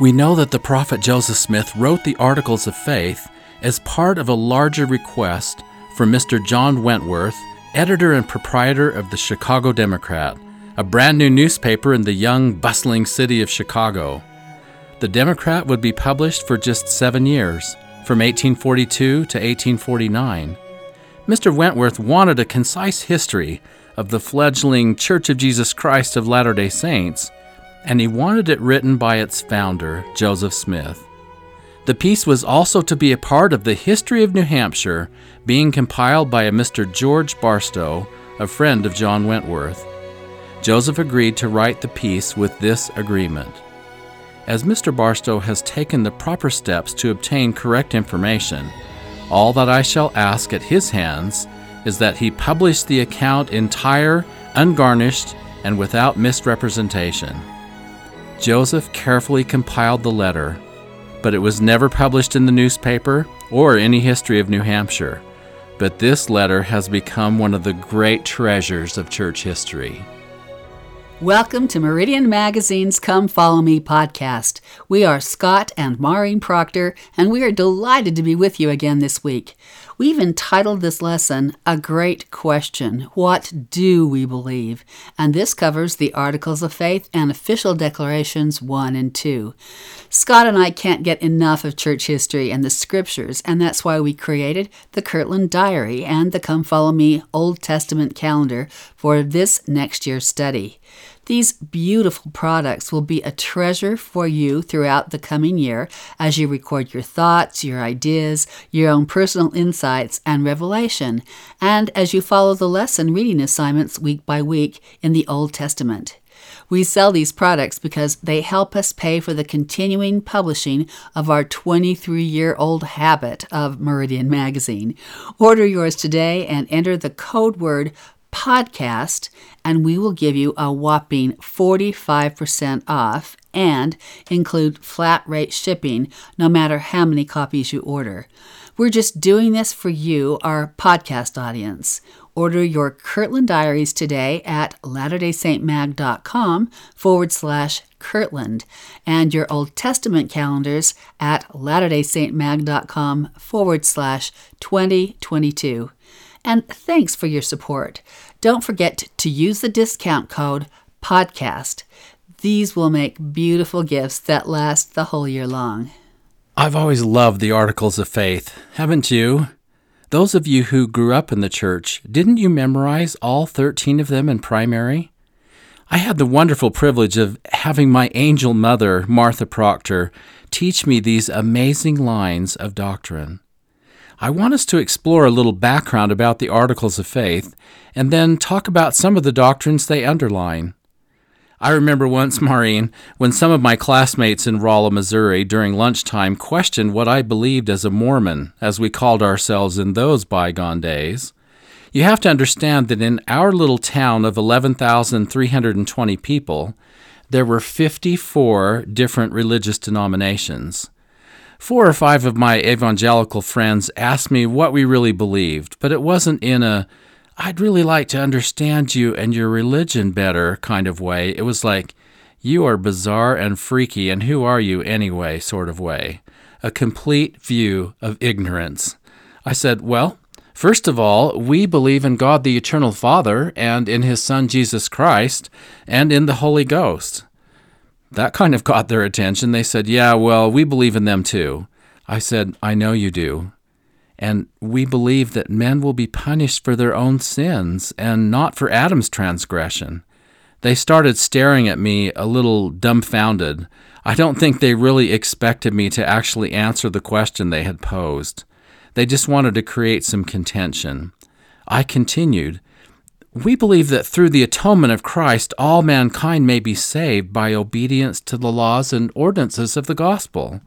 We know that the prophet Joseph Smith wrote the Articles of Faith as part of a larger request from Mr. John Wentworth, editor and proprietor of the Chicago Democrat, a brand new newspaper in the young, bustling city of Chicago. The Democrat would be published for just seven years, from 1842 to 1849. Mr. Wentworth wanted a concise history of the fledgling Church of Jesus Christ of Latter day Saints and he wanted it written by its founder, Joseph Smith. The piece was also to be a part of the History of New Hampshire, being compiled by a Mr. George Barstow, a friend of John Wentworth. Joseph agreed to write the piece with this agreement. As Mr. Barstow has taken the proper steps to obtain correct information, all that I shall ask at his hands is that he publish the account entire, ungarnished, and without misrepresentation. Joseph carefully compiled the letter, but it was never published in the newspaper or any history of New Hampshire. But this letter has become one of the great treasures of church history. Welcome to Meridian Magazine's Come Follow Me podcast. We are Scott and Maureen Proctor, and we are delighted to be with you again this week. We've entitled this lesson, A Great Question What Do We Believe? And this covers the Articles of Faith and Official Declarations 1 and 2. Scott and I can't get enough of church history and the scriptures, and that's why we created the Kirtland Diary and the Come Follow Me Old Testament calendar for this next year's study. These beautiful products will be a treasure for you throughout the coming year as you record your thoughts, your ideas, your own personal insights, and revelation, and as you follow the lesson reading assignments week by week in the Old Testament. We sell these products because they help us pay for the continuing publishing of our 23 year old habit of Meridian Magazine. Order yours today and enter the code word podcast, and we will give you a whopping 45% off and include flat rate shipping no matter how many copies you order. We're just doing this for you, our podcast audience. Order your Kirtland Diaries today at latterdaysaintmag.com forward slash Kirtland and your Old Testament calendars at latterdaysaintmag.com forward slash 2022 and thanks for your support. Don't forget to use the discount code PODCAST. These will make beautiful gifts that last the whole year long. I've always loved the Articles of Faith, haven't you? Those of you who grew up in the church, didn't you memorize all 13 of them in primary? I had the wonderful privilege of having my angel mother, Martha Proctor, teach me these amazing lines of doctrine. I want us to explore a little background about the Articles of Faith and then talk about some of the doctrines they underline. I remember once, Maureen, when some of my classmates in Rolla, Missouri, during lunchtime questioned what I believed as a Mormon, as we called ourselves in those bygone days. You have to understand that in our little town of 11,320 people, there were 54 different religious denominations. Four or five of my evangelical friends asked me what we really believed, but it wasn't in a I'd really like to understand you and your religion better kind of way. It was like, you are bizarre and freaky, and who are you anyway sort of way. A complete view of ignorance. I said, Well, first of all, we believe in God the Eternal Father, and in His Son Jesus Christ, and in the Holy Ghost. That kind of caught their attention. They said, Yeah, well, we believe in them too. I said, I know you do. And we believe that men will be punished for their own sins and not for Adam's transgression. They started staring at me a little dumbfounded. I don't think they really expected me to actually answer the question they had posed. They just wanted to create some contention. I continued, we believe that through the atonement of Christ, all mankind may be saved by obedience to the laws and ordinances of the gospel.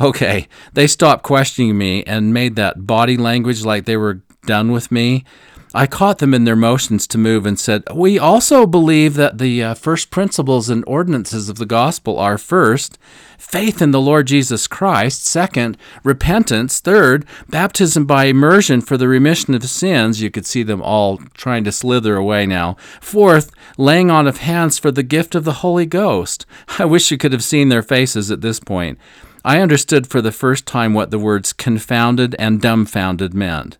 Okay, they stopped questioning me and made that body language like they were done with me. I caught them in their motions to move and said, We also believe that the uh, first principles and ordinances of the gospel are first, faith in the Lord Jesus Christ, second, repentance, third, baptism by immersion for the remission of sins. You could see them all trying to slither away now. Fourth, laying on of hands for the gift of the Holy Ghost. I wish you could have seen their faces at this point. I understood for the first time what the words confounded and dumbfounded meant.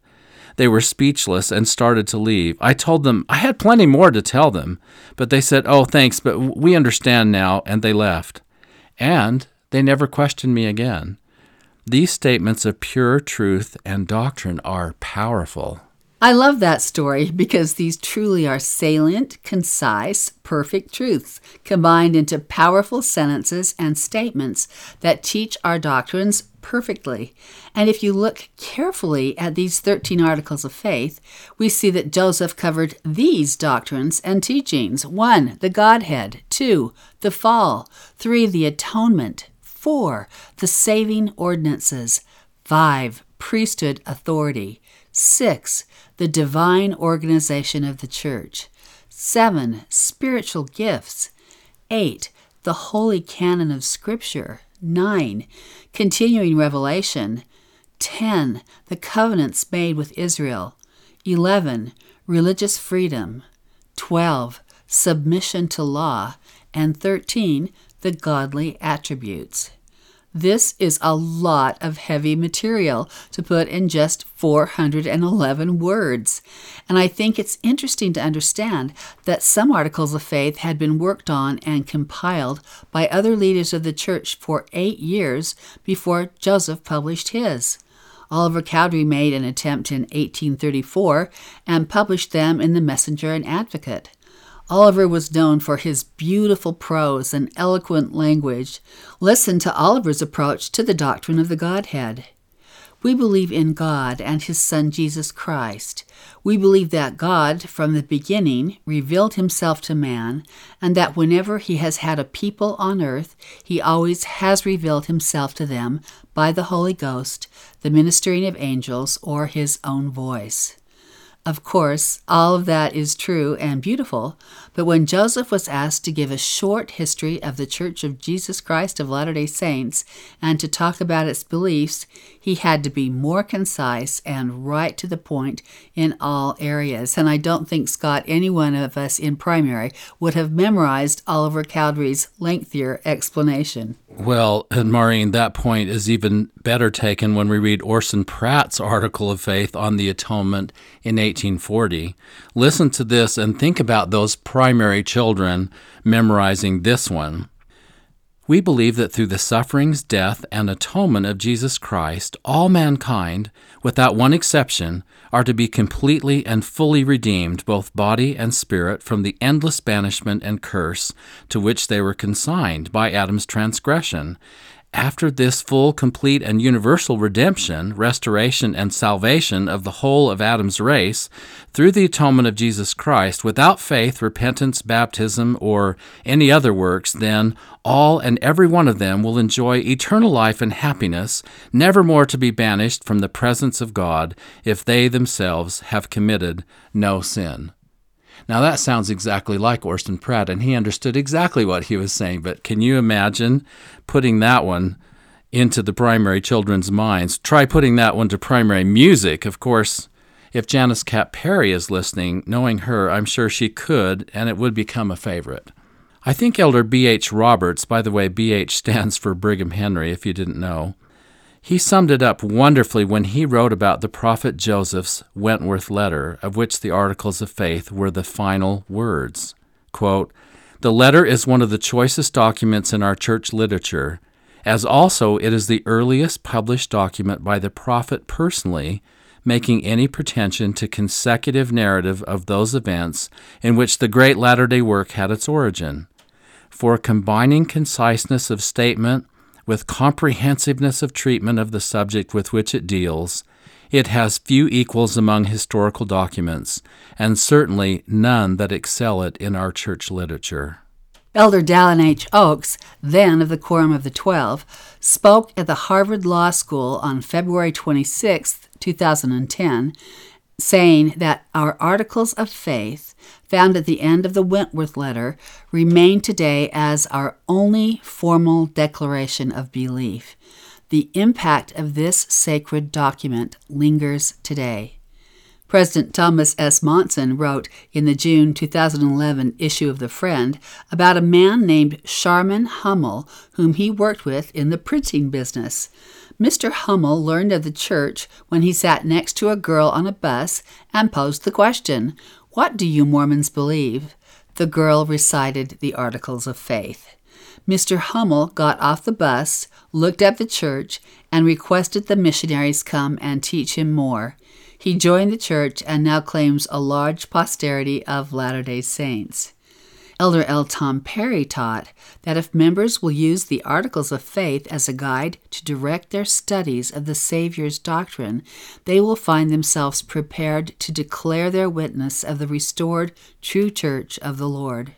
They were speechless and started to leave. I told them I had plenty more to tell them, but they said, Oh, thanks, but we understand now, and they left. And they never questioned me again. These statements of pure truth and doctrine are powerful. I love that story because these truly are salient, concise, perfect truths combined into powerful sentences and statements that teach our doctrines perfectly. And if you look carefully at these 13 articles of faith, we see that Joseph covered these doctrines and teachings 1. The Godhead, 2. The fall, 3. The atonement, 4. The saving ordinances, 5. Priesthood authority, 6 the divine organization of the church. 7. Spiritual gifts. 8. The holy canon of Scripture. 9. Continuing revelation. 10. The covenants made with Israel. 11. Religious freedom. 12. Submission to law. And 13. The godly attributes. This is a lot of heavy material to put in just 411 words. And I think it's interesting to understand that some articles of faith had been worked on and compiled by other leaders of the church for eight years before Joseph published his. Oliver Cowdery made an attempt in 1834 and published them in the Messenger and Advocate. Oliver was known for his beautiful prose and eloquent language. Listen to Oliver's approach to the doctrine of the Godhead. We believe in God and His Son Jesus Christ. We believe that God, from the beginning, revealed Himself to man, and that whenever He has had a people on earth, He always has revealed Himself to them by the Holy Ghost, the ministering of angels, or His own voice. Of course, all of that is true and beautiful, but when Joseph was asked to give a short history of the Church of Jesus Christ of Latter day Saints and to talk about its beliefs, he had to be more concise and right to the point in all areas. And I don't think, Scott, any one of us in primary would have memorized Oliver Cowdery's lengthier explanation. Well, and Maureen, that point is even better taken when we read Orson Pratt's article of faith on the atonement in 1840. Listen to this and think about those primary children memorizing this one. We believe that through the sufferings, death, and atonement of Jesus Christ, all mankind, without one exception, are to be completely and fully redeemed, both body and spirit, from the endless banishment and curse to which they were consigned by Adam's transgression, after this full, complete, and universal redemption, restoration, and salvation of the whole of Adam's race, through the atonement of Jesus Christ, without faith, repentance, baptism, or any other works, then all and every one of them will enjoy eternal life and happiness, never more to be banished from the presence of God, if they themselves have committed no sin. Now, that sounds exactly like Orson Pratt, and he understood exactly what he was saying. But can you imagine putting that one into the primary children's minds? Try putting that one to primary music. Of course, if Janice Kapp Perry is listening, knowing her, I'm sure she could, and it would become a favorite. I think Elder B.H. Roberts, by the way, B.H. stands for Brigham Henry, if you didn't know, he summed it up wonderfully when he wrote about the prophet Joseph's Wentworth letter, of which the Articles of Faith were the final words. Quote, the letter is one of the choicest documents in our church literature, as also it is the earliest published document by the prophet personally making any pretension to consecutive narrative of those events in which the great Latter day work had its origin. For combining conciseness of statement with comprehensiveness of treatment of the subject with which it deals, it has few equals among historical documents, and certainly none that excel it in our church literature. Elder Dallin H. Oaks, then of the Quorum of the Twelve, spoke at the Harvard Law School on February 26, 2010, saying that our articles of faith, found at the end of the Wentworth letter, remain today as our only formal declaration of belief. The impact of this sacred document lingers today. President Thomas S. Monson wrote in the June 2011 issue of The Friend about a man named Sharman Hummel, whom he worked with in the printing business. Mr. Hummel learned of the church when he sat next to a girl on a bus and posed the question, What do you Mormons believe? The girl recited the Articles of Faith. Mr. Hummel got off the bus, looked at the church, and requested the missionaries come and teach him more. He joined the church and now claims a large posterity of Latter day Saints. Elder L. Tom Perry taught that if members will use the Articles of Faith as a guide to direct their studies of the Savior's doctrine, they will find themselves prepared to declare their witness of the restored true church of the Lord.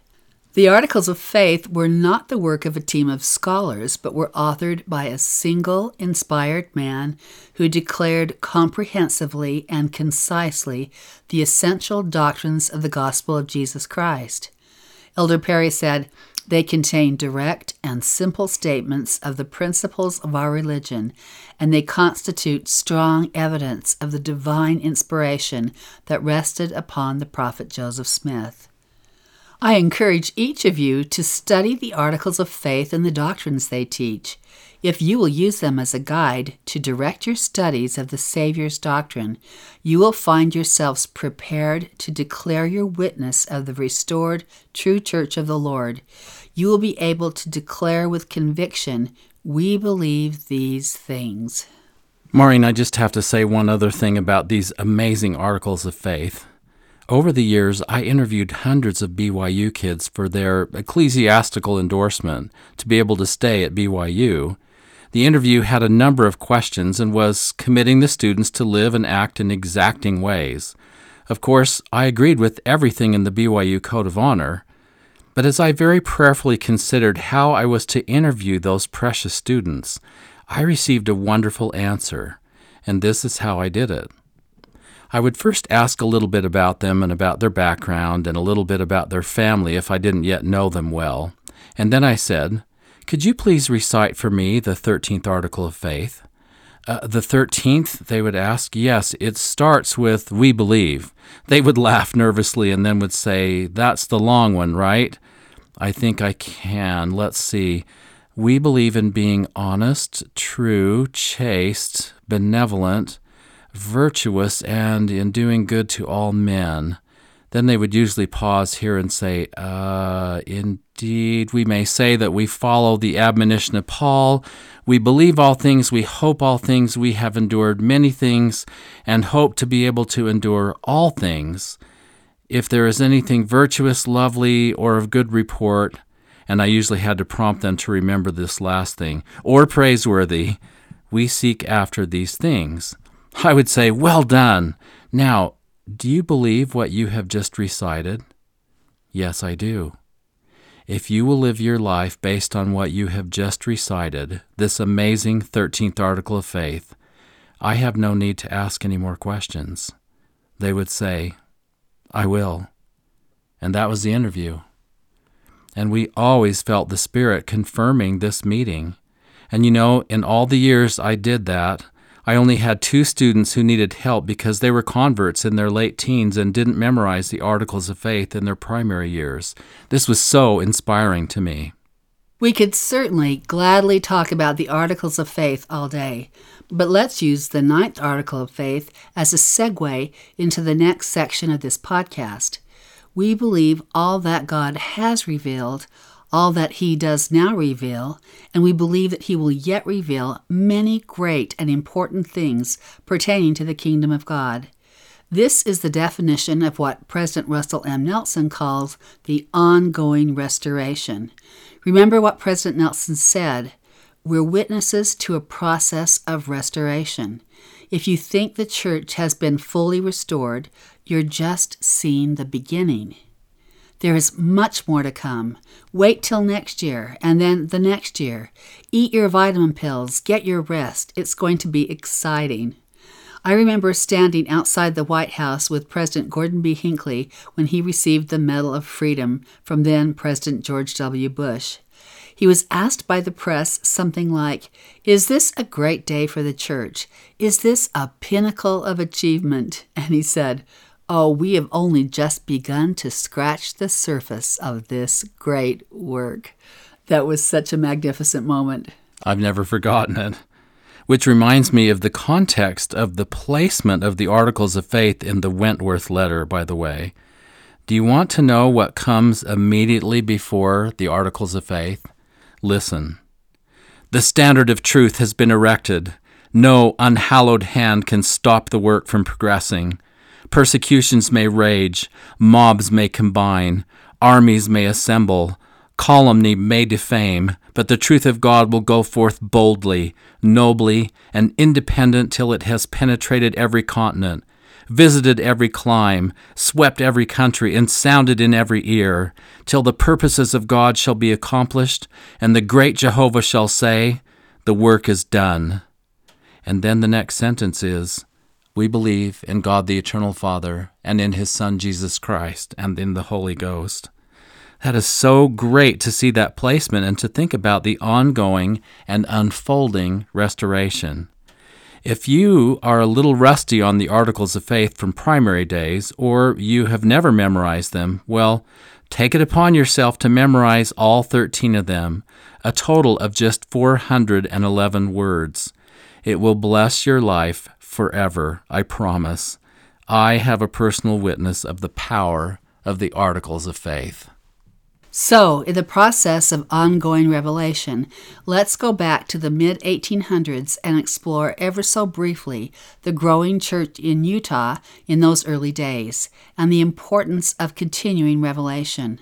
The Articles of Faith were not the work of a team of scholars, but were authored by a single inspired man who declared comprehensively and concisely the essential doctrines of the gospel of Jesus Christ. Elder Perry said, they contain direct and simple statements of the principles of our religion, and they constitute strong evidence of the divine inspiration that rested upon the prophet Joseph Smith. I encourage each of you to study the articles of faith and the doctrines they teach. If you will use them as a guide to direct your studies of the Savior's doctrine, you will find yourselves prepared to declare your witness of the restored true church of the Lord. You will be able to declare with conviction, We believe these things. Maureen, I just have to say one other thing about these amazing articles of faith. Over the years, I interviewed hundreds of BYU kids for their ecclesiastical endorsement to be able to stay at BYU. The interview had a number of questions and was committing the students to live and act in exacting ways. Of course, I agreed with everything in the BYU Code of Honor, but as I very prayerfully considered how I was to interview those precious students, I received a wonderful answer, and this is how I did it. I would first ask a little bit about them and about their background and a little bit about their family if I didn't yet know them well. And then I said, Could you please recite for me the 13th article of faith? Uh, the 13th, they would ask. Yes, it starts with We believe. They would laugh nervously and then would say, That's the long one, right? I think I can. Let's see. We believe in being honest, true, chaste, benevolent, virtuous and in doing good to all men. Then they would usually pause here and say, uh, Indeed, we may say that we follow the admonition of Paul. We believe all things, we hope all things, we have endured many things, and hope to be able to endure all things. If there is anything virtuous, lovely, or of good report, and I usually had to prompt them to remember this last thing, or praiseworthy, we seek after these things. I would say, Well done. Now, do you believe what you have just recited? Yes, I do. If you will live your life based on what you have just recited, this amazing 13th article of faith, I have no need to ask any more questions. They would say, I will. And that was the interview. And we always felt the Spirit confirming this meeting. And you know, in all the years I did that, I only had two students who needed help because they were converts in their late teens and didn't memorize the articles of faith in their primary years. This was so inspiring to me. We could certainly gladly talk about the articles of faith all day, but let's use the ninth article of faith as a segue into the next section of this podcast. We believe all that God has revealed, all that he does now reveal, and we believe that he will yet reveal many great and important things pertaining to the kingdom of God. This is the definition of what President Russell M. Nelson calls the ongoing restoration. Remember what President Nelson said we're witnesses to a process of restoration. If you think the church has been fully restored, you're just seeing the beginning. There is much more to come. Wait till next year and then the next year. Eat your vitamin pills, get your rest. It's going to be exciting. I remember standing outside the White House with President Gordon B. Hinckley when he received the Medal of Freedom from then President George W. Bush. He was asked by the press something like, Is this a great day for the church? Is this a pinnacle of achievement? And he said, Oh, we have only just begun to scratch the surface of this great work. That was such a magnificent moment. I've never forgotten it. Which reminds me of the context of the placement of the Articles of Faith in the Wentworth letter, by the way. Do you want to know what comes immediately before the Articles of Faith? Listen. The standard of truth has been erected. No unhallowed hand can stop the work from progressing. Persecutions may rage, mobs may combine, armies may assemble, calumny may defame, but the truth of God will go forth boldly, nobly, and independent till it has penetrated every continent, visited every clime, swept every country, and sounded in every ear, till the purposes of God shall be accomplished, and the great Jehovah shall say, The work is done. And then the next sentence is, We believe in God the Eternal Father, and in His Son Jesus Christ, and in the Holy Ghost. That is so great to see that placement and to think about the ongoing and unfolding restoration. If you are a little rusty on the Articles of Faith from primary days, or you have never memorized them, well, take it upon yourself to memorize all 13 of them, a total of just 411 words. It will bless your life forever, I promise. I have a personal witness of the power of the Articles of Faith. So, in the process of ongoing revelation, let's go back to the mid 1800s and explore ever so briefly the growing church in Utah in those early days and the importance of continuing revelation.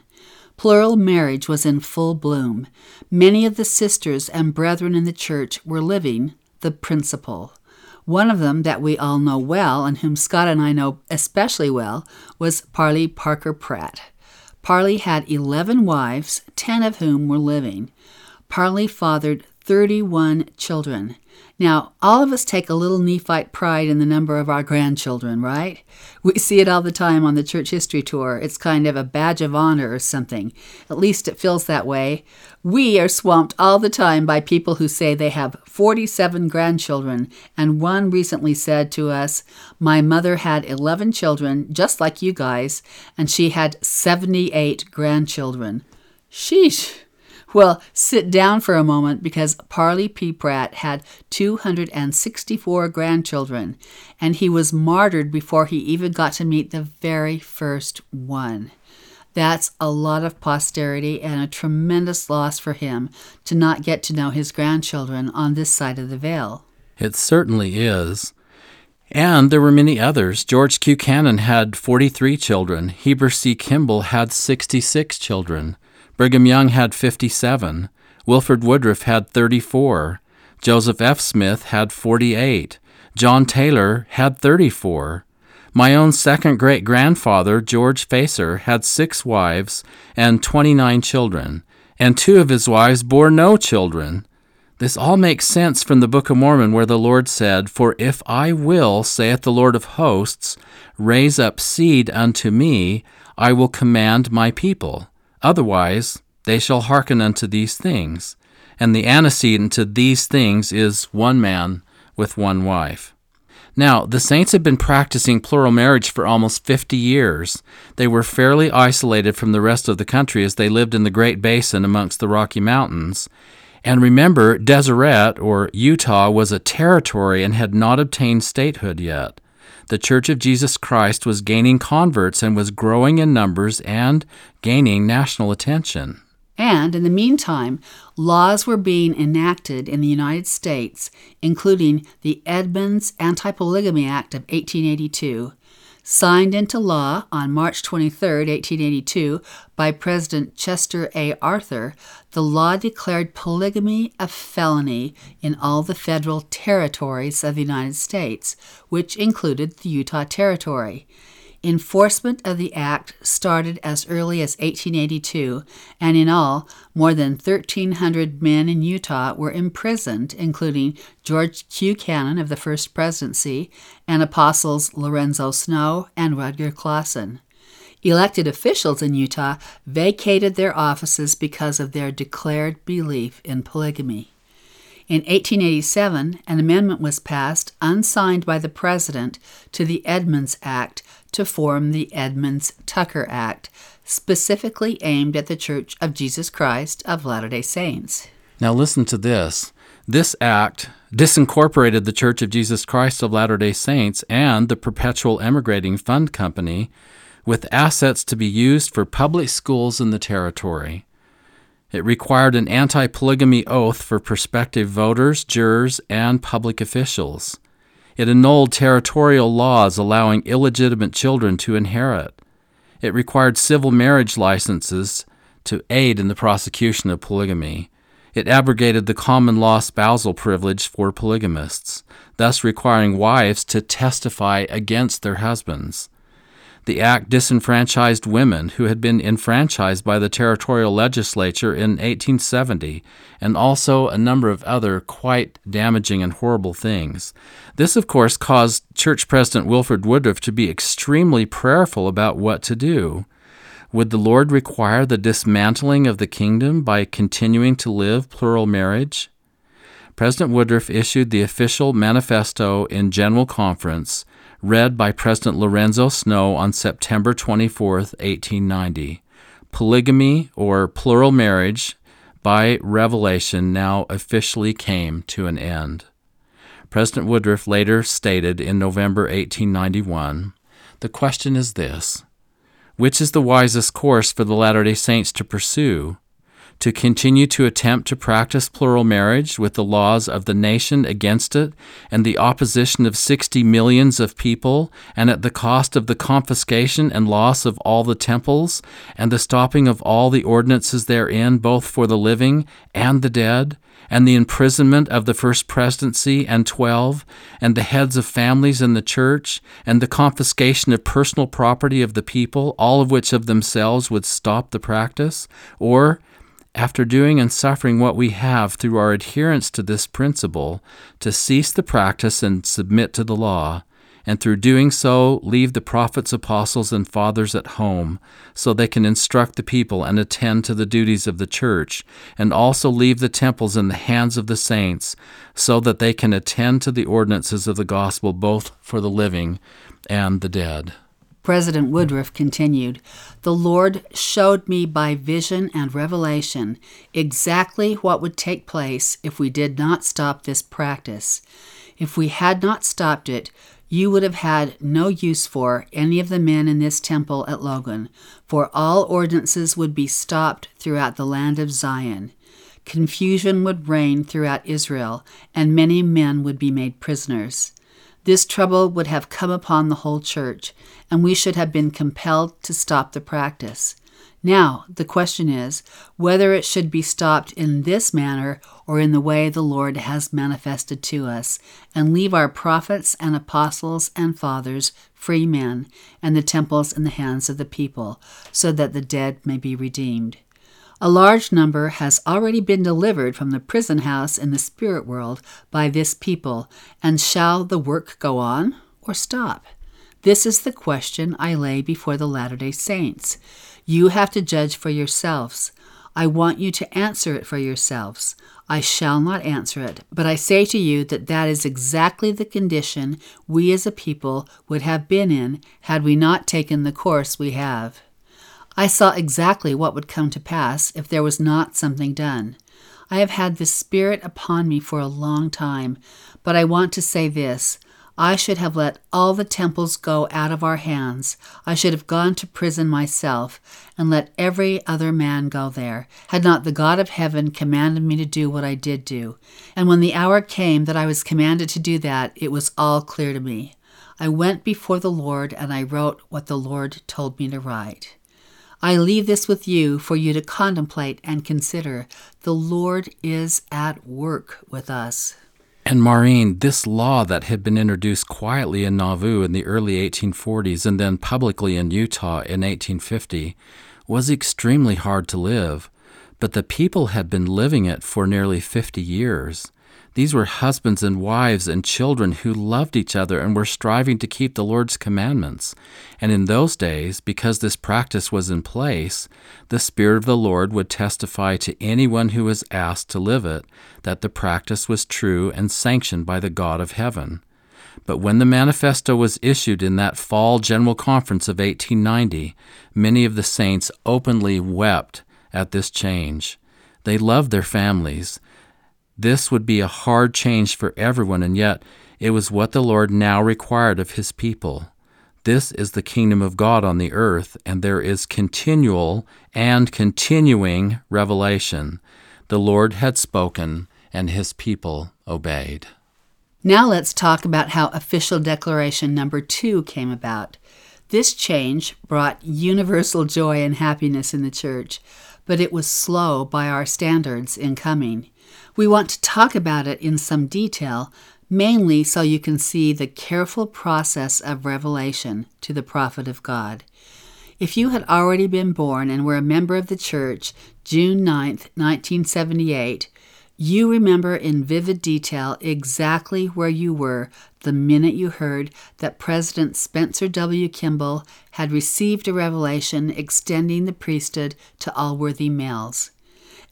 Plural marriage was in full bloom. Many of the sisters and brethren in the church were living the principle. One of them that we all know well, and whom Scott and I know especially well, was Parley Parker Pratt. Parley had 11 wives, 10 of whom were living. Parley fathered 31 children. Now, all of us take a little Nephite pride in the number of our grandchildren, right? We see it all the time on the church history tour. It's kind of a badge of honor or something. At least it feels that way. We are swamped all the time by people who say they have 47 grandchildren, and one recently said to us, My mother had 11 children, just like you guys, and she had 78 grandchildren. Sheesh. Well, sit down for a moment because Parley P. Pratt had 264 grandchildren, and he was martyred before he even got to meet the very first one. That's a lot of posterity and a tremendous loss for him to not get to know his grandchildren on this side of the veil. It certainly is. And there were many others. George Q. Cannon had 43 children. Heber C. Kimball had 66 children. Brigham Young had 57. Wilford Woodruff had 34. Joseph F. Smith had 48. John Taylor had 34. My own second great grandfather, George Facer, had six wives and 29 children, and two of his wives bore no children. This all makes sense from the Book of Mormon, where the Lord said, For if I will, saith the Lord of hosts, raise up seed unto me, I will command my people. Otherwise, they shall hearken unto these things. And the antecedent to these things is one man with one wife. Now, the saints had been practicing plural marriage for almost 50 years. They were fairly isolated from the rest of the country as they lived in the Great Basin amongst the Rocky Mountains. And remember, Deseret, or Utah, was a territory and had not obtained statehood yet the Church of Jesus Christ was gaining converts and was growing in numbers and gaining national attention. And in the meantime, laws were being enacted in the United States, including the Edmunds Anti Polygamy Act of 1882, signed into law on March 23, 1882, by President Chester A. Arthur, the law declared polygamy a felony in all the federal territories of the United States, which included the Utah Territory. Enforcement of the act started as early as 1882, and in all, more than 1,300 men in Utah were imprisoned, including George Q. Cannon of the First Presidency and apostles Lorenzo Snow and Rudger Clawson. Elected officials in Utah vacated their offices because of their declared belief in polygamy. In 1887, an amendment was passed, unsigned by the President, to the Edmunds Act to form the Edmunds Tucker Act, specifically aimed at the Church of Jesus Christ of Latter day Saints. Now, listen to this. This act disincorporated the Church of Jesus Christ of Latter day Saints and the Perpetual Emigrating Fund Company with assets to be used for public schools in the territory. It required an anti polygamy oath for prospective voters, jurors, and public officials. It annulled territorial laws allowing illegitimate children to inherit. It required civil marriage licenses to aid in the prosecution of polygamy. It abrogated the common law spousal privilege for polygamists, thus requiring wives to testify against their husbands. The act disenfranchised women who had been enfranchised by the territorial legislature in 1870, and also a number of other quite damaging and horrible things. This, of course, caused Church President Wilford Woodruff to be extremely prayerful about what to do. Would the Lord require the dismantling of the kingdom by continuing to live plural marriage? President Woodruff issued the official manifesto in General Conference read by President Lorenzo Snow on September 24, 1890. Polygamy, or plural marriage, by revelation now officially came to an end. President Woodruff later stated in November 1891 The question is this Which is the wisest course for the Latter day Saints to pursue? To continue to attempt to practice plural marriage with the laws of the nation against it and the opposition of 60 millions of people, and at the cost of the confiscation and loss of all the temples, and the stopping of all the ordinances therein, both for the living and the dead, and the imprisonment of the first presidency and twelve, and the heads of families in the church, and the confiscation of personal property of the people, all of which of themselves would stop the practice? Or, after doing and suffering what we have through our adherence to this principle, to cease the practice and submit to the law, and through doing so, leave the prophets, apostles, and fathers at home, so they can instruct the people and attend to the duties of the church, and also leave the temples in the hands of the saints, so that they can attend to the ordinances of the gospel both for the living and the dead. President Woodruff continued, The Lord showed me by vision and revelation exactly what would take place if we did not stop this practice. If we had not stopped it, you would have had no use for any of the men in this temple at Logan, for all ordinances would be stopped throughout the land of Zion. Confusion would reign throughout Israel, and many men would be made prisoners. This trouble would have come upon the whole church, and we should have been compelled to stop the practice. Now, the question is whether it should be stopped in this manner or in the way the Lord has manifested to us, and leave our prophets and apostles and fathers free men, and the temples in the hands of the people, so that the dead may be redeemed. A large number has already been delivered from the prison house in the spirit world by this people, and shall the work go on or stop? This is the question I lay before the Latter day Saints. You have to judge for yourselves. I want you to answer it for yourselves. I shall not answer it, but I say to you that that is exactly the condition we as a people would have been in had we not taken the course we have. I saw exactly what would come to pass if there was not something done. I have had this spirit upon me for a long time, but I want to say this. I should have let all the temples go out of our hands. I should have gone to prison myself, and let every other man go there, had not the God of heaven commanded me to do what I did do. And when the hour came that I was commanded to do that, it was all clear to me. I went before the Lord, and I wrote what the Lord told me to write. I leave this with you for you to contemplate and consider. The Lord is at work with us. And Maureen, this law that had been introduced quietly in Nauvoo in the early 1840s and then publicly in Utah in 1850 was extremely hard to live, but the people had been living it for nearly 50 years. These were husbands and wives and children who loved each other and were striving to keep the Lord's commandments. And in those days, because this practice was in place, the Spirit of the Lord would testify to anyone who was asked to live it that the practice was true and sanctioned by the God of heaven. But when the manifesto was issued in that fall General Conference of 1890, many of the saints openly wept at this change. They loved their families. This would be a hard change for everyone, and yet it was what the Lord now required of his people. This is the kingdom of God on the earth, and there is continual and continuing revelation. The Lord had spoken, and his people obeyed. Now let's talk about how official declaration number two came about. This change brought universal joy and happiness in the church, but it was slow by our standards in coming. We want to talk about it in some detail, mainly so you can see the careful process of revelation to the prophet of God. If you had already been born and were a member of the church June 9, 1978, you remember in vivid detail exactly where you were the minute you heard that President Spencer W. Kimball had received a revelation extending the priesthood to all worthy males.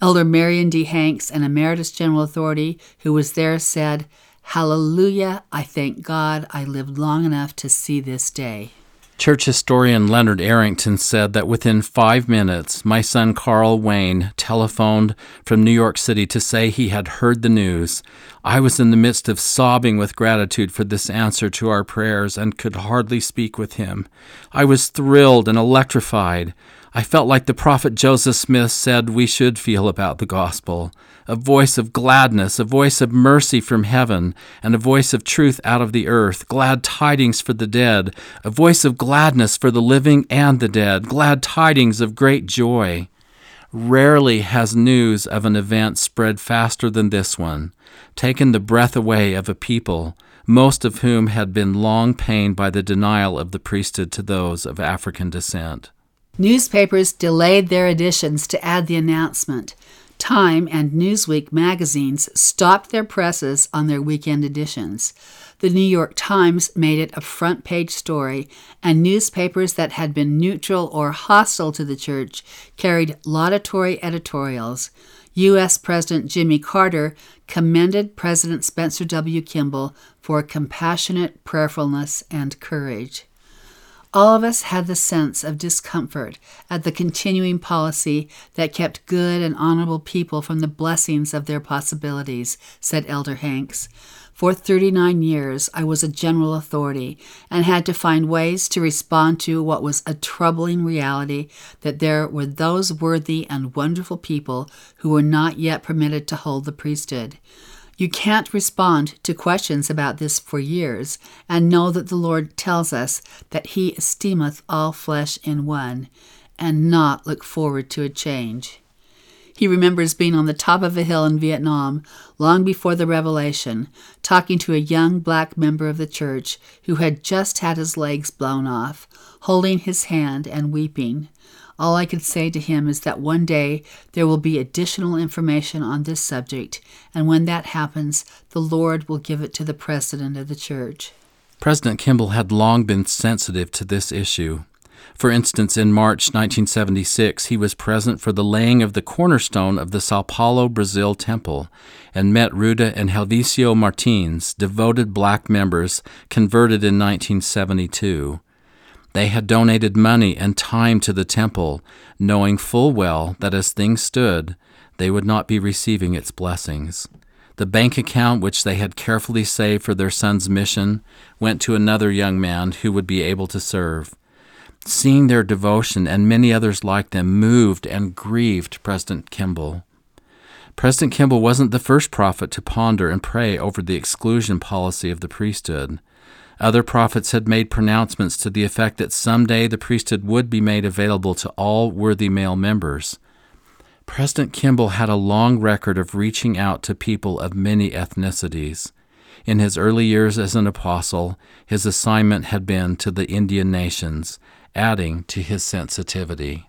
Elder Marion D. Hanks, an Emeritus General Authority who was there, said, Hallelujah, I thank God I lived long enough to see this day. Church historian Leonard Arrington said that within five minutes, my son Carl Wayne telephoned from New York City to say he had heard the news. I was in the midst of sobbing with gratitude for this answer to our prayers and could hardly speak with him. I was thrilled and electrified. I felt like the prophet Joseph Smith said we should feel about the gospel. A voice of gladness, a voice of mercy from heaven, and a voice of truth out of the earth, glad tidings for the dead, a voice of gladness for the living and the dead, glad tidings of great joy. Rarely has news of an event spread faster than this one, taken the breath away of a people, most of whom had been long pained by the denial of the priesthood to those of African descent. Newspapers delayed their editions to add the announcement. Time and Newsweek magazines stopped their presses on their weekend editions. The New York Times made it a front page story, and newspapers that had been neutral or hostile to the church carried laudatory editorials. U.S. President Jimmy Carter commended President Spencer W. Kimball for compassionate prayerfulness and courage. All of us had the sense of discomfort at the continuing policy that kept good and honorable people from the blessings of their possibilities, said Elder Hanks. For 39 years, I was a general authority and had to find ways to respond to what was a troubling reality that there were those worthy and wonderful people who were not yet permitted to hold the priesthood. You can't respond to questions about this for years and know that the Lord tells us that He esteemeth all flesh in one, and not look forward to a change. He remembers being on the top of a hill in Vietnam long before the revelation, talking to a young black member of the church who had just had his legs blown off, holding his hand and weeping. All I could say to him is that one day there will be additional information on this subject, and when that happens, the Lord will give it to the president of the church. President Kimball had long been sensitive to this issue. For instance, in March 1976, he was present for the laying of the cornerstone of the Sao Paulo, Brazil temple and met Ruda and Helvécio Martins, devoted black members converted in 1972. They had donated money and time to the temple, knowing full well that as things stood, they would not be receiving its blessings. The bank account which they had carefully saved for their son's mission went to another young man who would be able to serve. Seeing their devotion and many others like them moved and grieved President Kimball. President Kimball wasn't the first prophet to ponder and pray over the exclusion policy of the priesthood. Other prophets had made pronouncements to the effect that someday the priesthood would be made available to all worthy male members. President Kimball had a long record of reaching out to people of many ethnicities. In his early years as an apostle, his assignment had been to the Indian nations, adding to his sensitivity.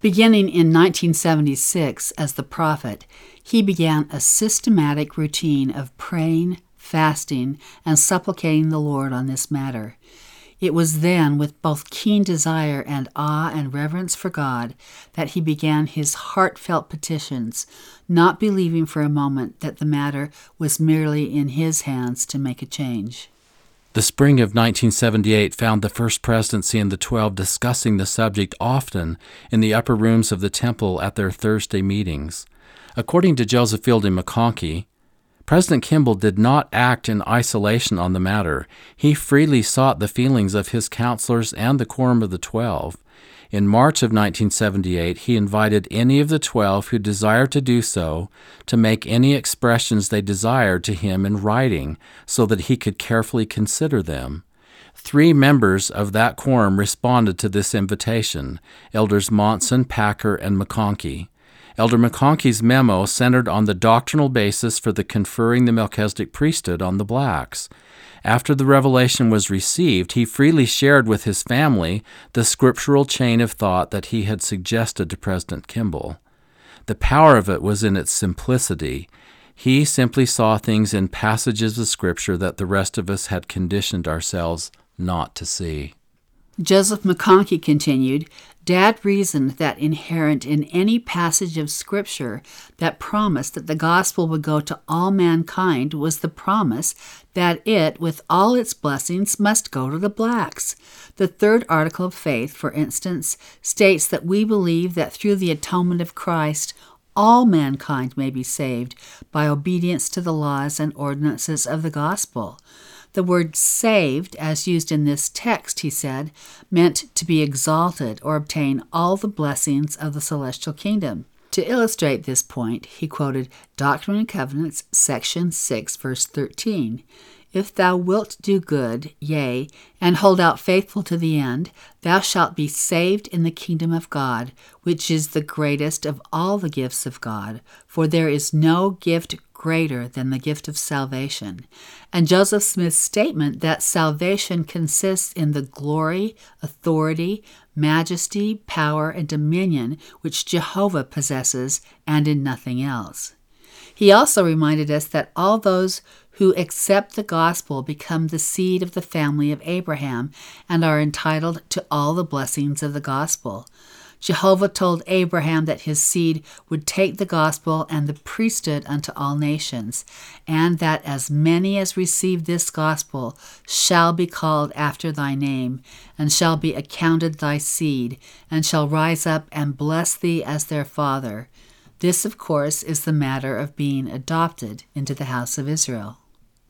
Beginning in 1976 as the prophet, he began a systematic routine of praying, fasting, and supplicating the Lord on this matter. It was then, with both keen desire and awe and reverence for God, that he began his heartfelt petitions, not believing for a moment that the matter was merely in his hands to make a change. The spring of 1978 found the First Presidency and the Twelve discussing the subject often in the upper rooms of the temple at their Thursday meetings. According to Joseph Fielding McConkie, President Kimball did not act in isolation on the matter. He freely sought the feelings of his counselors and the Quorum of the Twelve. In March of 1978, he invited any of the twelve who desired to do so to make any expressions they desired to him in writing so that he could carefully consider them. Three members of that quorum responded to this invitation Elders Monson, Packer, and McConkie. Elder McConkie's memo centered on the doctrinal basis for the conferring the Melchizedek priesthood on the blacks. After the revelation was received, he freely shared with his family the scriptural chain of thought that he had suggested to President Kimball. The power of it was in its simplicity. He simply saw things in passages of Scripture that the rest of us had conditioned ourselves not to see. Joseph McConkie continued Dad reasoned that inherent in any passage of Scripture that promised that the gospel would go to all mankind was the promise that it, with all its blessings, must go to the blacks. The third article of faith, for instance, states that we believe that through the atonement of Christ, all mankind may be saved by obedience to the laws and ordinances of the gospel. The word saved, as used in this text, he said, meant to be exalted or obtain all the blessings of the celestial kingdom. To illustrate this point, he quoted Doctrine and Covenants, section 6, verse 13. If thou wilt do good, yea, and hold out faithful to the end, thou shalt be saved in the kingdom of God, which is the greatest of all the gifts of God. For there is no gift greater than the gift of salvation. And Joseph Smith's statement that salvation consists in the glory, authority, majesty, power, and dominion which Jehovah possesses, and in nothing else. He also reminded us that all those who accept the gospel become the seed of the family of Abraham and are entitled to all the blessings of the gospel. Jehovah told Abraham that his seed would take the gospel and the priesthood unto all nations, and that as many as receive this gospel shall be called after thy name, and shall be accounted thy seed, and shall rise up and bless thee as their father. This, of course, is the matter of being adopted into the house of Israel.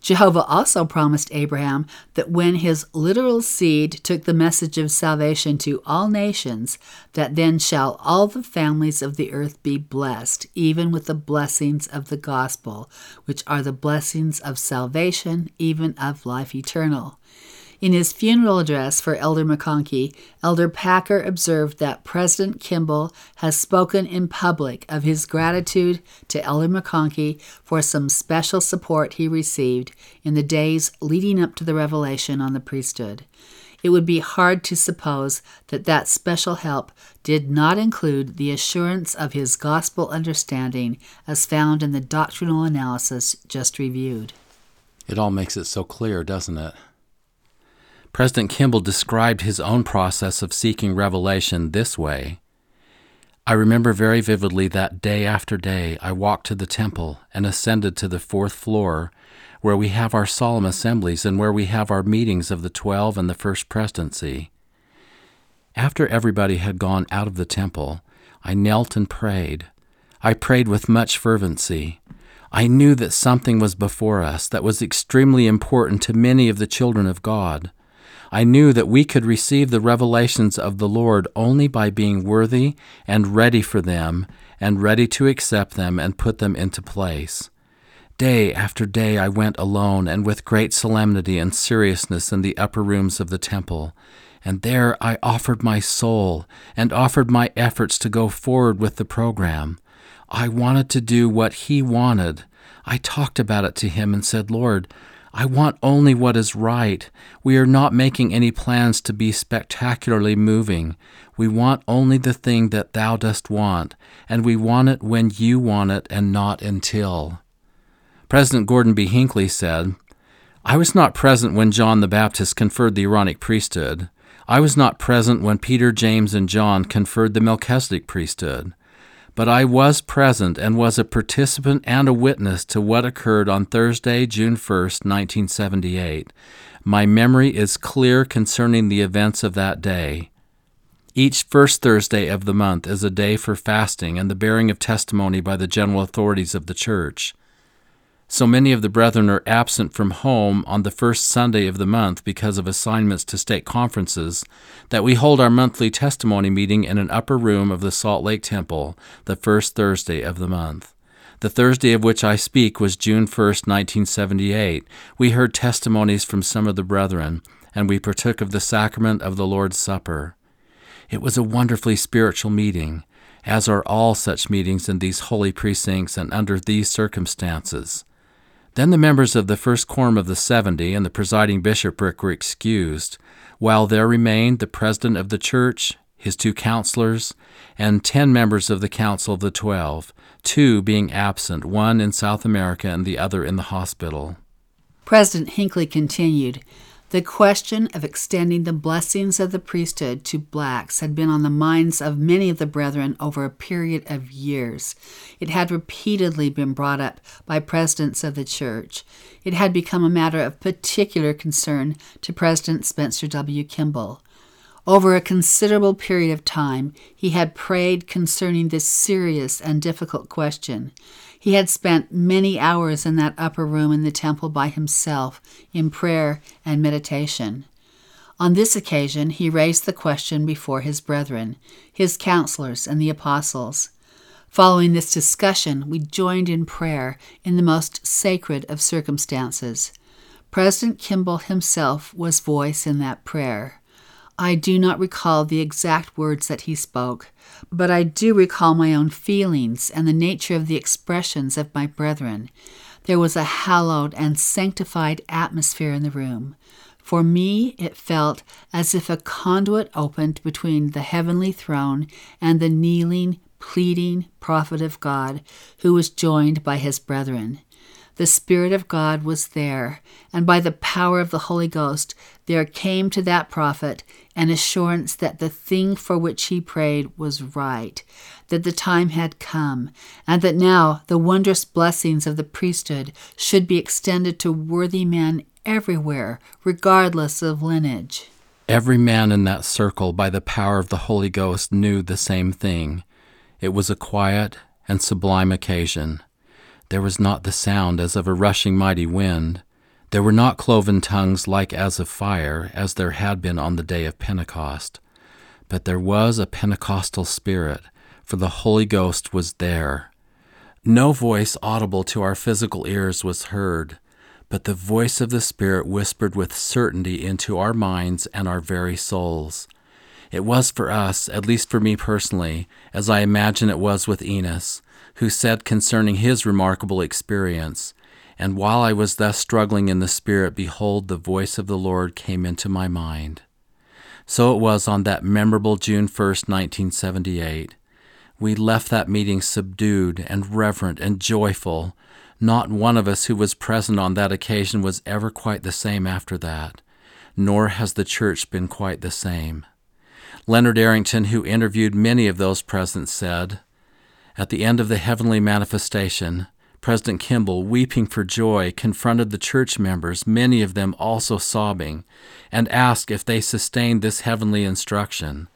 Jehovah also promised Abraham that when his literal seed took the message of salvation to all nations, that then shall all the families of the earth be blessed, even with the blessings of the gospel, which are the blessings of salvation, even of life eternal. In his funeral address for Elder McConkie, Elder Packer observed that President Kimball has spoken in public of his gratitude to Elder McConkie for some special support he received in the days leading up to the revelation on the priesthood. It would be hard to suppose that that special help did not include the assurance of his gospel understanding as found in the doctrinal analysis just reviewed. It all makes it so clear, doesn't it? President Kimball described his own process of seeking revelation this way I remember very vividly that day after day I walked to the temple and ascended to the fourth floor, where we have our solemn assemblies and where we have our meetings of the twelve and the first presidency. After everybody had gone out of the temple, I knelt and prayed. I prayed with much fervency. I knew that something was before us that was extremely important to many of the children of God. I knew that we could receive the revelations of the Lord only by being worthy and ready for them, and ready to accept them and put them into place. Day after day I went alone and with great solemnity and seriousness in the upper rooms of the temple, and there I offered my soul and offered my efforts to go forward with the program. I wanted to do what He wanted. I talked about it to Him and said, Lord, I want only what is right. We are not making any plans to be spectacularly moving. We want only the thing that thou dost want, and we want it when you want it and not until. President Gordon B. Hinckley said, I was not present when John the Baptist conferred the Aaronic priesthood. I was not present when Peter, James, and John conferred the Melchizedek priesthood. But I was present and was a participant and a witness to what occurred on Thursday, June 1, 1978. My memory is clear concerning the events of that day. Each first Thursday of the month is a day for fasting and the bearing of testimony by the general authorities of the church. So many of the brethren are absent from home on the first Sunday of the month because of assignments to stake conferences that we hold our monthly testimony meeting in an upper room of the Salt Lake Temple the first Thursday of the month. The Thursday of which I speak was June 1, 1978. We heard testimonies from some of the brethren, and we partook of the sacrament of the Lord's Supper. It was a wonderfully spiritual meeting, as are all such meetings in these holy precincts and under these circumstances. Then the members of the first quorum of the seventy and the presiding bishopric were excused, while there remained the president of the church, his two counselors, and ten members of the council of the twelve, two being absent, one in South America and the other in the hospital. President Hinckley continued the question of extending the blessings of the priesthood to blacks had been on the minds of many of the brethren over a period of years. It had repeatedly been brought up by presidents of the church. It had become a matter of particular concern to President Spencer W. Kimball. Over a considerable period of time, he had prayed concerning this serious and difficult question. He had spent many hours in that upper room in the temple by himself in prayer and meditation. On this occasion, he raised the question before his brethren, his counselors, and the apostles. Following this discussion, we joined in prayer in the most sacred of circumstances. President Kimball himself was voice in that prayer. I do not recall the exact words that he spoke, but I do recall my own feelings and the nature of the expressions of my brethren. There was a hallowed and sanctified atmosphere in the room. For me, it felt as if a conduit opened between the heavenly throne and the kneeling, pleading prophet of God, who was joined by his brethren the Spirit of God was there, and by the power of the Holy Ghost there came to that prophet an assurance that the thing for which he prayed was right, that the time had come, and that now the wondrous blessings of the priesthood should be extended to worthy men everywhere, regardless of lineage. Every man in that circle, by the power of the Holy Ghost, knew the same thing. It was a quiet and sublime occasion. There was not the sound as of a rushing mighty wind. There were not cloven tongues like as of fire, as there had been on the day of Pentecost. But there was a Pentecostal spirit, for the Holy Ghost was there. No voice audible to our physical ears was heard, but the voice of the Spirit whispered with certainty into our minds and our very souls. It was for us, at least for me personally, as I imagine it was with Enos, who said concerning his remarkable experience, And while I was thus struggling in the Spirit, behold, the voice of the Lord came into my mind. So it was on that memorable June 1st, 1978. We left that meeting subdued and reverent and joyful. Not one of us who was present on that occasion was ever quite the same after that, nor has the church been quite the same. Leonard Arrington, who interviewed many of those present, said, at the end of the heavenly manifestation, President Kimball, weeping for joy, confronted the church members, many of them also sobbing, and asked if they sustained this heavenly instruction.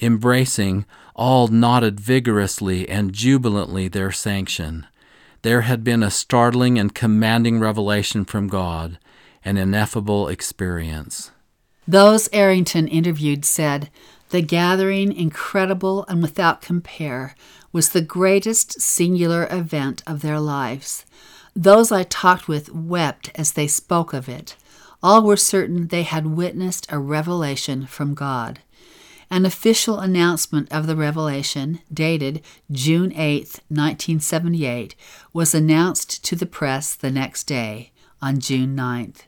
Embracing, all nodded vigorously and jubilantly their sanction. There had been a startling and commanding revelation from God, an ineffable experience. Those Arrington interviewed said, The gathering, incredible and without compare, was the greatest singular event of their lives. Those I talked with wept as they spoke of it. All were certain they had witnessed a revelation from God. An official announcement of the revelation, dated June 8, 1978, was announced to the press the next day, on June 9th.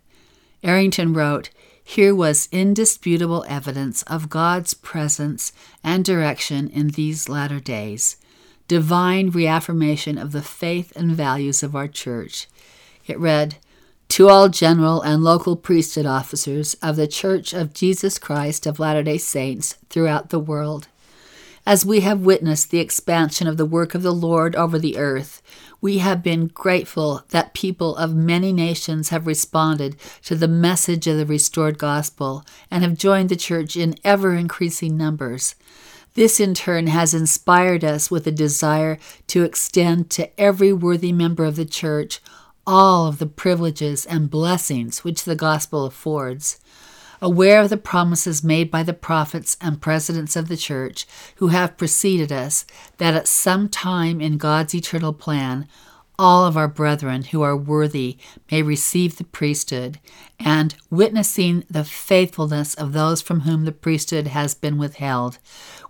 Arrington wrote, Here was indisputable evidence of God's presence and direction in these latter days, divine reaffirmation of the faith and values of our church. It read, to all general and local priesthood officers of the Church of Jesus Christ of Latter day Saints throughout the world. As we have witnessed the expansion of the work of the Lord over the earth, we have been grateful that people of many nations have responded to the message of the restored gospel and have joined the church in ever increasing numbers. This in turn has inspired us with a desire to extend to every worthy member of the church all of the privileges and blessings which the gospel affords. Aware of the promises made by the prophets and presidents of the church who have preceded us, that at some time in God's eternal plan, all of our brethren who are worthy may receive the priesthood, and witnessing the faithfulness of those from whom the priesthood has been withheld,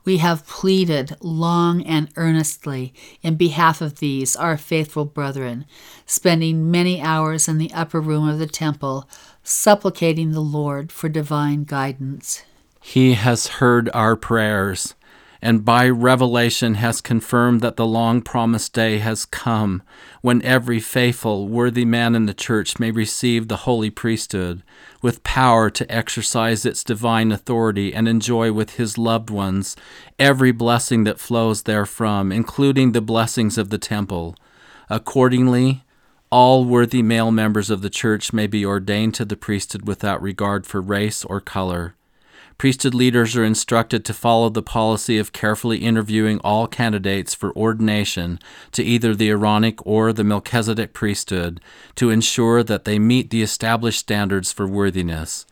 we have pleaded long and earnestly in behalf of these, our faithful brethren, spending many hours in the upper room of the temple, supplicating the Lord for divine guidance. He has heard our prayers and by revelation has confirmed that the long promised day has come when every faithful, worthy man in the church may receive the holy priesthood with power to exercise its divine authority and enjoy with his loved ones every blessing that flows therefrom, including the blessings of the temple. Accordingly, all worthy male members of the church may be ordained to the priesthood without regard for race or color. Priesthood leaders are instructed to follow the policy of carefully interviewing all candidates for ordination to either the Aaronic or the Melchizedek priesthood to ensure that they meet the established standards for worthiness.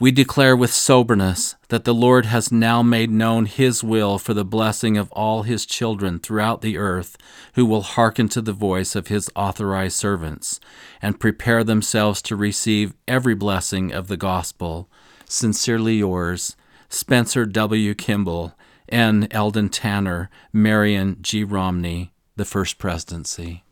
We declare with soberness that the Lord has now made known His will for the blessing of all His children throughout the earth who will hearken to the voice of His authorized servants and prepare themselves to receive every blessing of the gospel. Sincerely yours, Spencer W. Kimball, N. Eldon Tanner, Marion G. Romney, the First Presidency.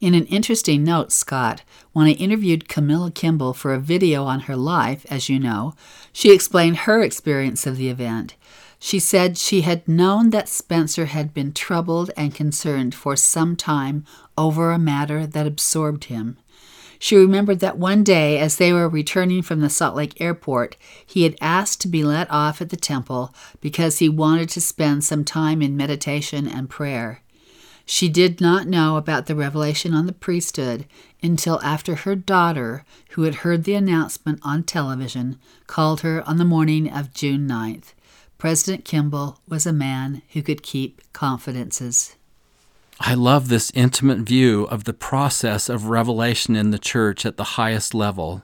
In an interesting note, Scott, when I interviewed Camilla Kimball for a video on her life, as you know, she explained her experience of the event. She said she had known that Spencer had been troubled and concerned for some time over a matter that absorbed him. She remembered that one day, as they were returning from the Salt Lake airport, he had asked to be let off at the temple because he wanted to spend some time in meditation and prayer. She did not know about the revelation on the priesthood until after her daughter, who had heard the announcement on television, called her on the morning of June 9th. President Kimball was a man who could keep confidences. I love this intimate view of the process of revelation in the church at the highest level.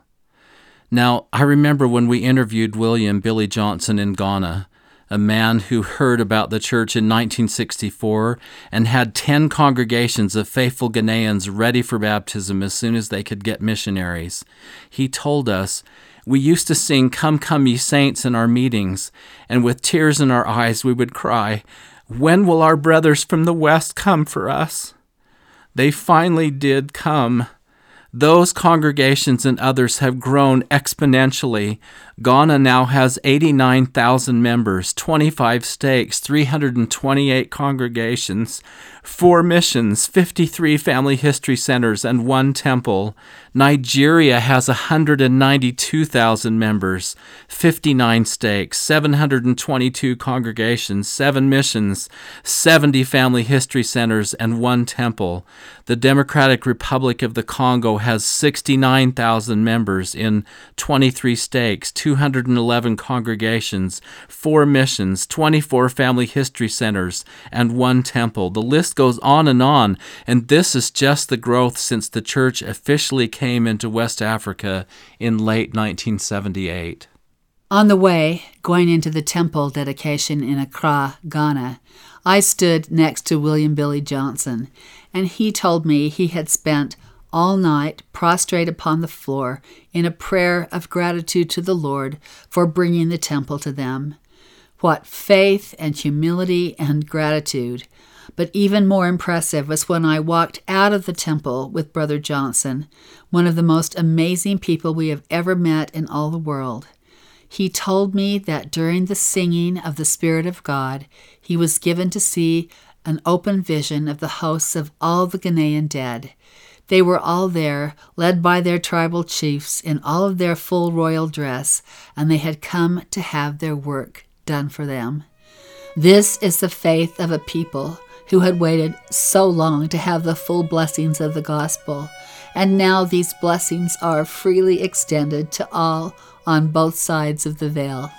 Now, I remember when we interviewed William Billy Johnson in Ghana, a man who heard about the church in 1964 and had 10 congregations of faithful Ghanaians ready for baptism as soon as they could get missionaries. He told us, We used to sing Come, Come, Ye Saints in our meetings, and with tears in our eyes we would cry, when will our brothers from the West come for us? They finally did come. Those congregations and others have grown exponentially. Ghana now has 89,000 members, 25 stakes, 328 congregations, four missions, 53 family history centers, and one temple. Nigeria has 192,000 members, 59 stakes, 722 congregations, seven missions, 70 family history centers, and one temple. The Democratic Republic of the Congo has 69,000 members in 23 stakes, 211 congregations, four missions, 24 family history centers, and one temple. The list goes on and on, and this is just the growth since the church officially came into West Africa in late 1978. On the way, going into the temple dedication in Accra, Ghana, I stood next to William Billy Johnson, and he told me he had spent all night prostrate upon the floor in a prayer of gratitude to the Lord for bringing the temple to them. What faith and humility and gratitude! But even more impressive was when I walked out of the temple with Brother Johnson, one of the most amazing people we have ever met in all the world. He told me that during the singing of the Spirit of God, he was given to see an open vision of the hosts of all the Ghanaian dead. They were all there, led by their tribal chiefs in all of their full royal dress, and they had come to have their work done for them. This is the faith of a people who had waited so long to have the full blessings of the gospel, and now these blessings are freely extended to all on both sides of the veil.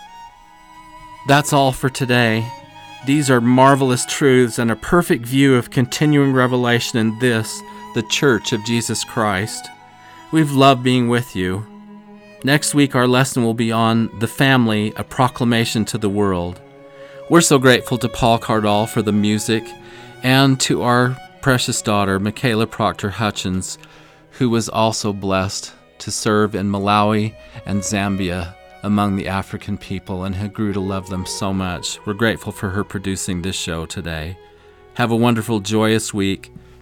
That's all for today. These are marvelous truths and a perfect view of continuing revelation in this, the Church of Jesus Christ. We've loved being with you. Next week, our lesson will be on the family, a proclamation to the world. We're so grateful to Paul Cardall for the music and to our precious daughter, Michaela Proctor Hutchins, who was also blessed to serve in Malawi and Zambia among the African people and who grew to love them so much. We're grateful for her producing this show today. Have a wonderful, joyous week,